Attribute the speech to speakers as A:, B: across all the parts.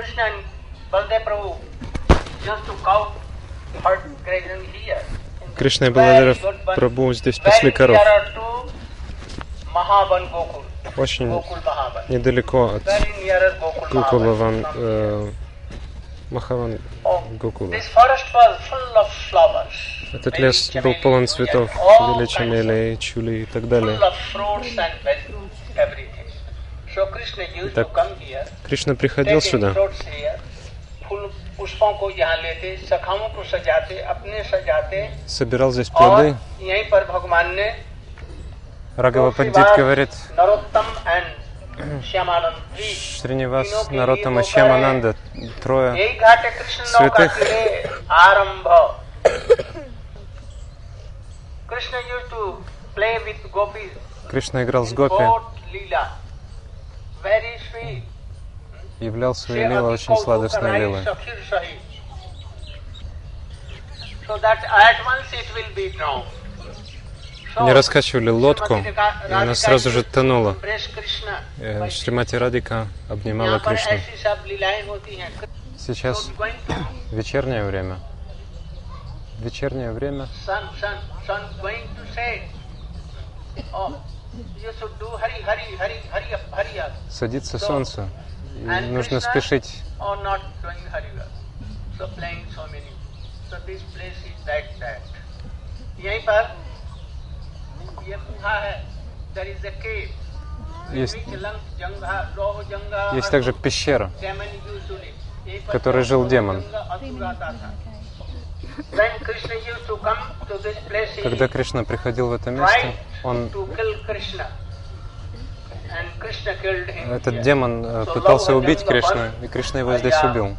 A: Krishna and Baldev Prabhu used to cow herd grazing here.
B: Кришна и
A: one,
B: Прабху здесь пасли коров. Очень недалеко от
A: Mahavan
B: Ван, э, Махаван
A: Oh, flowers.
B: Этот лес был полон цветов, чамели, чули и так далее. Так Кришна приходил сюда, собирал здесь плоды. Рагава Пандит говорит, Шринивас, Наротам и Шьямананда, трое святых. Кришна играл с гопи являл свое
A: лило
B: очень сладостной лилой. Не раскачивали лодку, и она сразу же тонула. Э, Шримати Радика обнимала Кришну. Сейчас вечернее время. Вечернее время. Садится солнце, и нужно спешить. Есть, есть также пещера,
A: в
B: которой жил демон. Когда Кришна приходил в это место, он, этот демон э, пытался убить Кришну, и Кришна его здесь убил.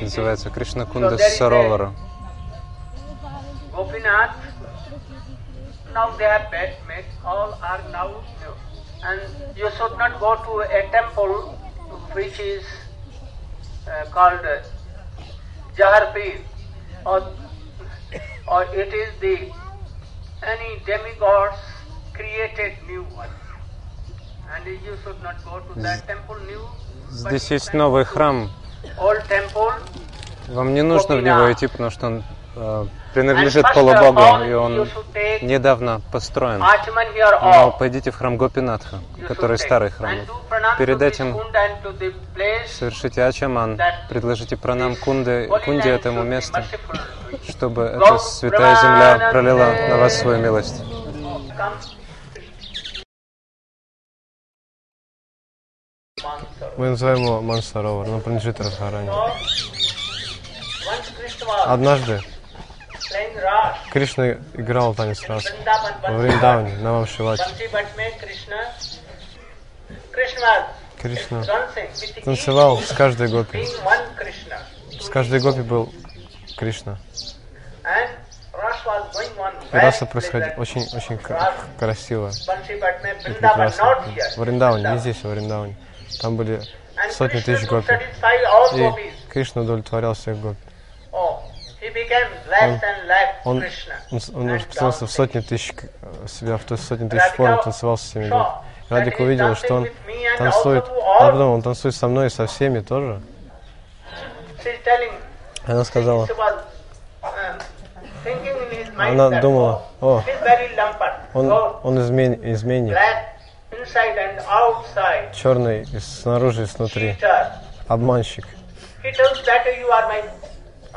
B: Называется Кришна Кунда Саровара.
A: Gopinath. Now they have met, met, all are now new. And you should not go to a temple which is uh, called uh, Jahar Pir or, or it is the any demigods created new one. And you should not go to that temple new.
B: Здесь есть новый храм.
A: Old temple
B: Вам не нужно в него идти, потому что он э, принадлежит
A: And first
B: полубогу, и он недавно построен. Но пойдите в храм Гопинатха, который старый храм. Перед этим совершите ачаман, предложите пранам Кунде, Кунде этому месту, чтобы эта святая земля пролила на вас свою милость. Мы называем его Мансаровар, но принадлежит Радхарани. Однажды Кришна играл танец раз во
A: Bansi
B: Вриндаване, на Вамшивате. Кришна танцевал с каждой гопи. С каждой гопи был Кришна. И раса происходила очень, очень красиво и прекрасно. В Вриндаване, не здесь, а в Вриндаване. Там были сотни тысяч гопи. И. Кришна удовлетворял всех гопи. Он, он, он распространился в сотни тысяч, себя в то- сотни тысяч форм, танцевал со всеми. Радик увидел, что он танцует, а потом он танцует со мной и со всеми тоже. Она сказала,
A: mind
B: Она думала,
A: oh,
B: о, он, он измен, изменник, черный и снаружи и снутри, обманщик.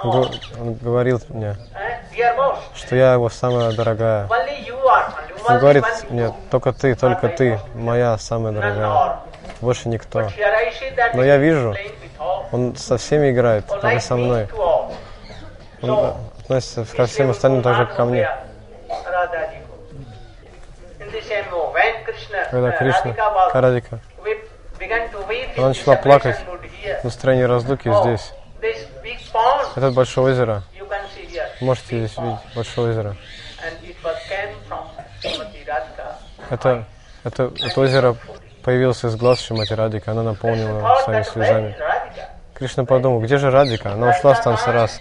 B: Он, го- он говорил мне, что я его самая дорогая. Он говорит мне, только ты, только ты, моя самая дорогая. Больше никто. Но я вижу. Он со всеми играет, только со мной. Он относится ко всем остальным так же, как ко мне. Когда Кришна, Карадика,
A: она
B: начала плакать в настроении разлуки здесь. Это большое озеро. Можете здесь видеть большое озеро. Это, это, это озеро появилось из глаз Шимати Радика, она наполнила своими слезами. Кришна подумал, где же Радика? Она ушла с танца раз.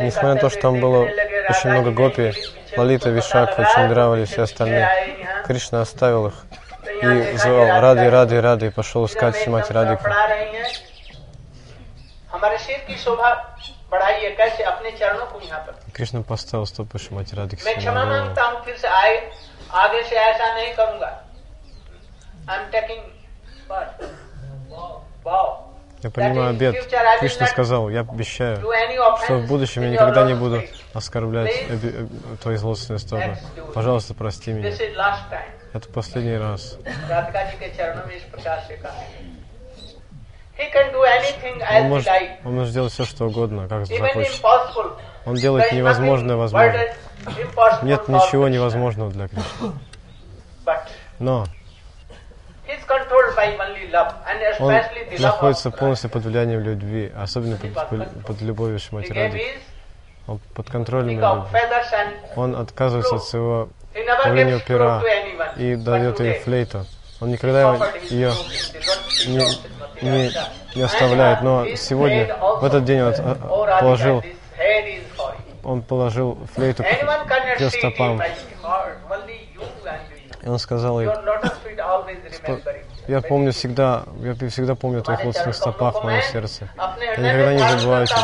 A: Несмотря
B: на то, что там было очень много гопи, Лалита, Вишакха, Чандравали все остальные. Кришна оставил их и звал «Ради, ради, ради!» пошел искать Шимати Радику. Кришна поставил стопы Шимати Радики. Я понимаю обед. Кришна сказал, я обещаю, что в будущем я никогда не буду оскорблять э, твои злостные стороны. Пожалуйста, прости меня. Это последний раз. Он может, он может делать все, что угодно, как захочет. Он делает невозможное возможным. Нет ничего невозможного для Кришны. Но он находится полностью под влиянием любви, особенно под, под любовью
A: Шмати
B: Ради. Он под контролем любви. Он отказывается от своего у
A: него
B: пера и дает ей флейту. Он никогда ее не, не, не оставляет, но сегодня, в этот день он
A: э, э,
B: положил, он положил флейту к ее стопам. И он сказал ей, я помню всегда, я всегда помню о твоих
A: лучших
B: стопах в моем сердце. Я никогда не забываю тебя.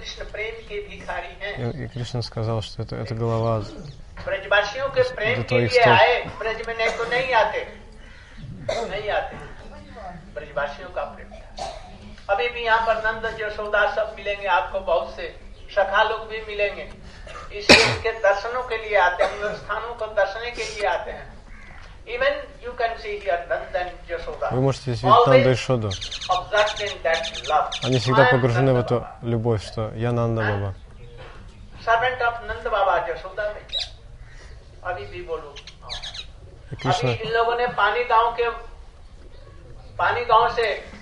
A: हूँ, कभी इसको भूलता नहीं अपने हृदय में धारण करता हूँ। ऐसे कृष्ण प्रेम के भिखारी हैं
B: И, и Кришна сказал, что это, это голова
A: ब्रजवासियों के प्रेम
B: जो
A: के
B: तो एक
A: लिए
B: स्टोप।
A: आए ब्रज में नहीं तो नहीं आते नहीं आते ब्रजवासियों का प्रेम था अभी भी यहाँ पर नंद यशोदा सब मिलेंगे आपको बहुत से सखा लोग भी मिलेंगे इसलिए उनके दर्शनों के लिए आते हैं उन स्थानों को दर्शने के लिए आते हैं
B: Вы можете видеть Нанду и Шоду. Они всегда погружены в эту любовь, что я Нанда Баба. И Кришна.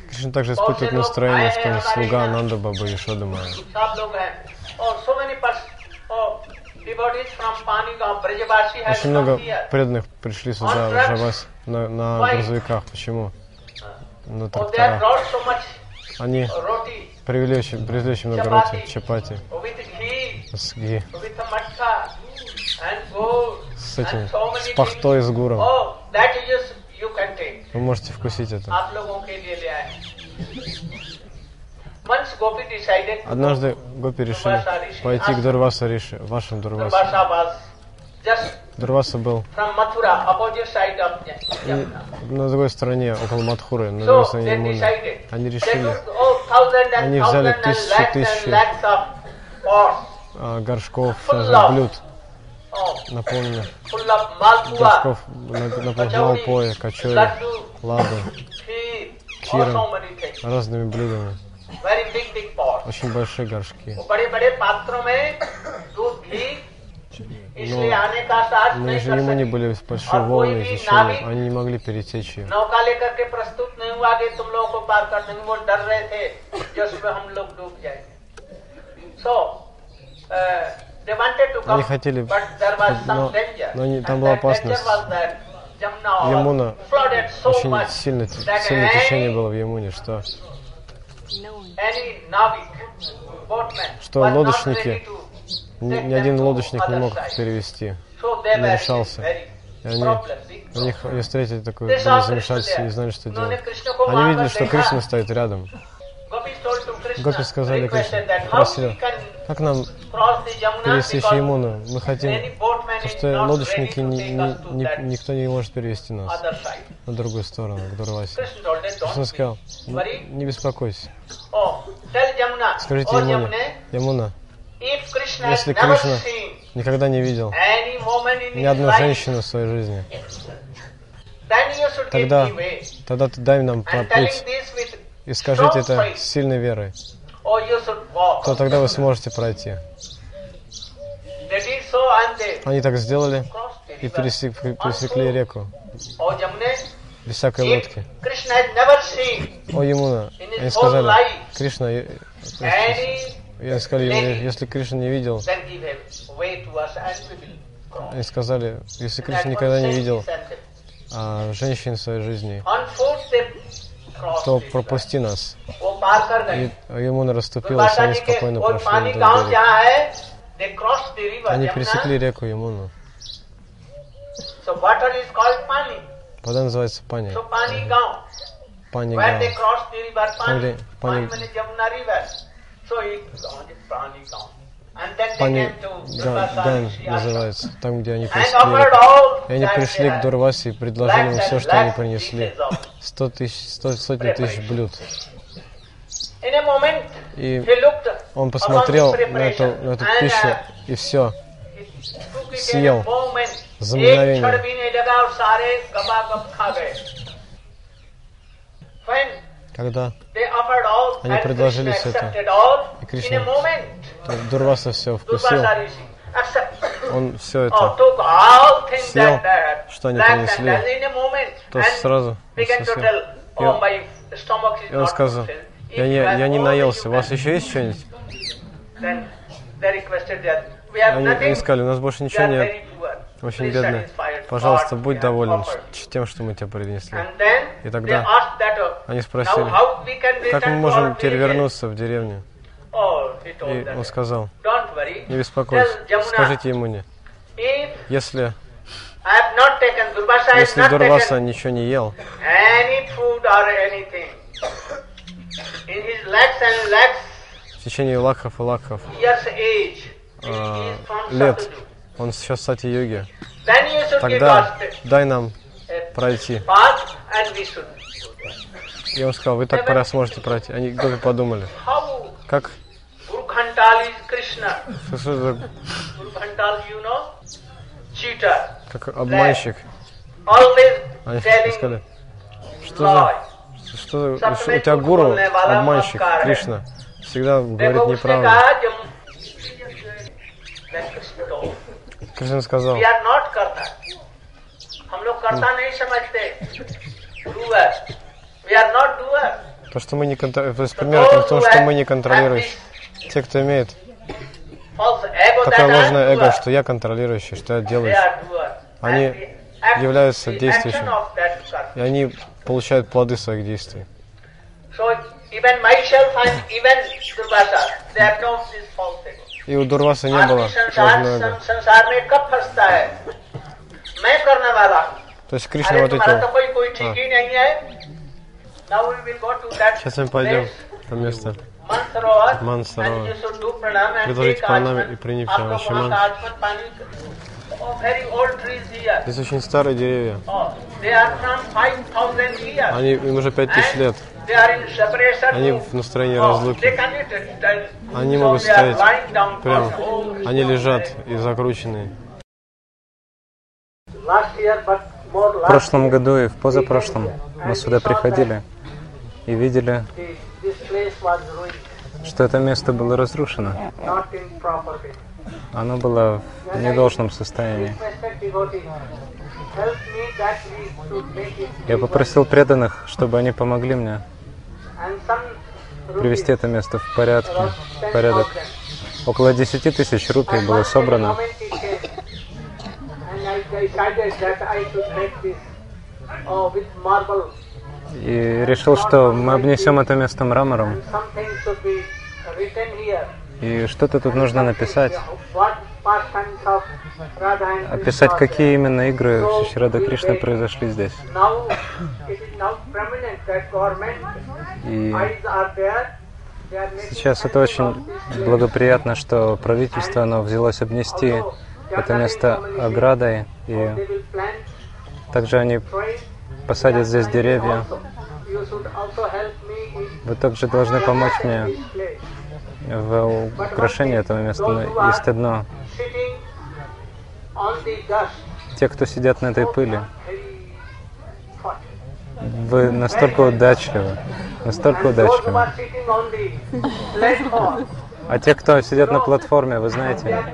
B: Кришна также испытывает настроение, что он слуга Нанда Баба и Шода
A: Мая.
B: Очень много преданных пришли сюда,
A: в
B: Джавас, на, на грузовиках. Почему? На тракторах. Они привели очень, привезли очень много роти, чапати, с ги, с этим, с пахтой, с гуром. Вы можете вкусить это. Однажды гопи решили пойти к Дурваса Риши, вашим
A: go,
B: Дурвасу. Дурваса был и на другой стороне, около Мадхуры, на другой стороне
A: decided.
B: Они решили Они взяли тысячи, тысячи. а, горшков,
A: of-
B: блюд, наполненных
A: malpua,
B: горшков, наполненных малпоя,
A: so many things.
B: разными блюдами. Очень большие горшки. Но, но из
A: Римани
B: были большие волны течения, они не могли перетечь ее. Они хотели, но, но они, там была опасность. Ямуна, очень
A: сильное
B: сильное течение было в Ямуне, что что лодочники, ни один лодочник не мог перевести, не решался. И они, у них, они встретили такое замешательство,
A: и
B: знали, что делать. Они видели, что Кришна стоит рядом. Гопи сказали Кришне, просили, как нам
A: because
B: Ямуну? Мы хотим,
A: is
B: что лодочники, не- не- никто не может перевести нас на другую сторону, к Дурвасе. Кришна сказал, «Не- беспокойся. Скажите Ямуне, Ямуна, если Кришна никогда не видел ни одну женщину в своей жизни, тогда, тогда ты дай нам путь и скажите это с сильной верой, то тогда вы сможете пройти. Они так сделали и пересек- пересекли реку без всякой лодки. О, Ямуна, они сказали. Кришна, я, сказали, если Кришна не видел, они сказали, если Кришна никогда не видел а, женщин в своей жизни,
A: что
B: пропусти нас. И ему он
A: расступился,
B: они спокойно прошли
A: вдоль берега.
B: Они пересекли реку Ямуну. Вода называется Пани. Пани
A: Гау.
B: Пани
A: Гау. Пани
B: Ган называется, там, где они
A: пришли.
B: И они пришли к Дурвасе и предложили ему все, что они принесли. Сто тысяч, сто, сотни тысяч блюд. И он посмотрел на эту, на эту пищу и все съел. за мгновение. Когда они предложили все это, и Кришна Дурваса все вкусил, он все
A: Oh,
B: это съел, что они принесли, то сразу съел. И
A: oh,
B: он- сказал, я не, я не наелся, у вас
A: can-"
B: еще есть что-нибудь? Они, они сказали, у нас больше ничего нет, очень
A: satisfy
B: Пожалуйста, будь доволен тем, что мы тебе принесли. И тогда
A: uh,
B: Они спросили, как мы можем теперь вернуться в деревню?
A: Oh,
B: И он сказал, не беспокойся, скажите ему не. Если, если Дурваса ничего не ел, в течение лакхов и лакхов
A: he
B: а, лет, он сейчас в
A: should give
B: тогда дай нам пройти. И он сказал, вы так пора сможете пройти. Они гопи подумали, как,
A: Guru Khantal is Krishna.
B: This is a...
A: Guru you know, cheater.
B: Как обманщик.
A: Always
B: а,
A: telling
B: что за, что, что у тебя гуру, обманщик, Кришна, всегда говорит неправду. Кришна сказал,
A: ну,
B: то, что мы не контролируем, то что мы не контролируем. Те, кто имеет такое ложное эго, что я контролирующий, что я делаю, они являются действующими, и они получают плоды своих действий. И у Дурваса не было ложного эго. То есть Кришна вот эти...
A: А.
B: Сейчас мы пойдем на место.
A: Mansarovar,
B: Мансаровар.
A: and you should do pranam and
B: Предложите
A: take
B: пранами
A: Ajman.
B: и принять
A: आप लोग
B: Ашиман.
A: वहाँ का Ajman पानी- Oh, very old trees here.
B: Здесь очень старые деревья.
A: Oh, they are from 5000 years.
B: Они, им уже пять тысяч
A: And
B: лет.
A: They are in separation
B: Они
A: room.
B: в настроении
A: Oh,
B: разлуки.
A: they cannot stand.
B: Они
A: So
B: могут
A: they are
B: стоять
A: lying down
B: прямо.
A: for the whole
B: Они
A: day.
B: лежат и закрученные.
A: Last year, but more
C: В
A: last
C: прошлом году и в позапрошлом мы сюда приходили и видели, что это место было разрушено. Оно было в недолжном состоянии. Я попросил преданных, чтобы они помогли мне привести это место в порядке, в порядок.
A: 10,000.
C: Около 10 тысяч рупий было собрано. И решил, что мы обнесем это место мрамором. И что-то тут нужно написать. Описать, какие именно игры с Рада Кришны произошли здесь. И сейчас это очень благоприятно, что правительство оно взялось обнести это место оградой. И также они. Посадят здесь деревья. Вы также должны помочь мне в украшении этого места. Но есть одно. Те, кто сидят на этой пыли, вы настолько удачливы, настолько удачливы. А те, кто сидят на платформе, вы знаете,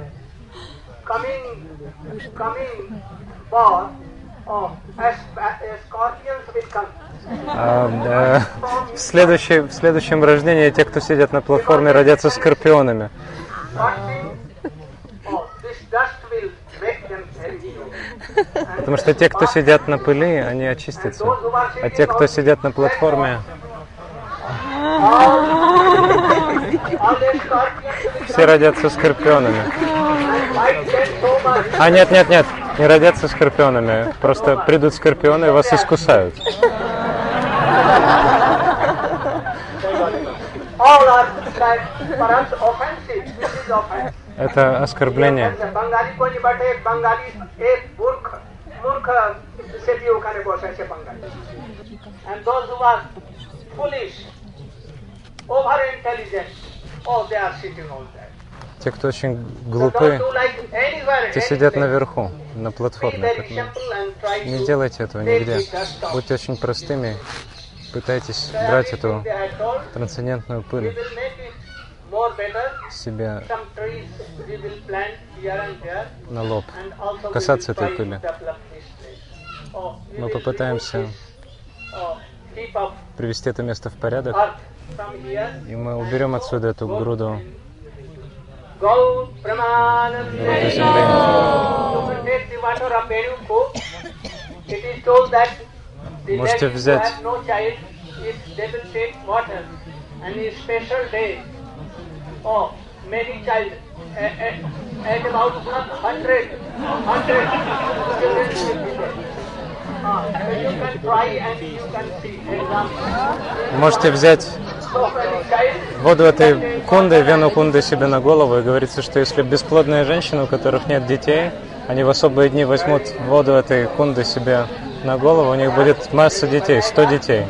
C: а, э, в, следующей- в следующем рождении те, кто сидят на платформе, родятся скорпионами. Потому что те, кто сидят на пыли, они очистятся. А те, кто сидят на платформе, все родятся скорпионами. А нет, нет, нет, не родятся скорпионами, просто придут скорпионы и вас искусают. Это оскорбление.
B: Foolish, over intelligent, oh, they are sitting on.
C: Те, кто очень глупы, те сидят наверху, на платформе. не делайте этого нигде. Будьте очень простыми. Пытайтесь брать эту трансцендентную пыль
B: there
C: на лоб. Касаться этой пыли.
B: Oh,
C: Мы попытаемся
B: oh,
C: привести это место в порядок, и мы уберем отсюда эту груду
B: Go Pramanande.
C: груду земли.
B: You can take the water of Venuko. It is told that the
C: Можете
B: ladies who
C: взять-
B: have no child, if they will take water and a special day, oh, many child, at, at, at about hundred, hundred children will be there. Ah, so you can try and you can see example.
C: Можете взять
B: So many child,
C: воду этой кунды, вену кунды себе на голову, и говорится, что если бесплодные женщины, у которых нет детей, они в особые дни возьмут воду этой кунды себе на голову, у них будет масса детей, 100 детей.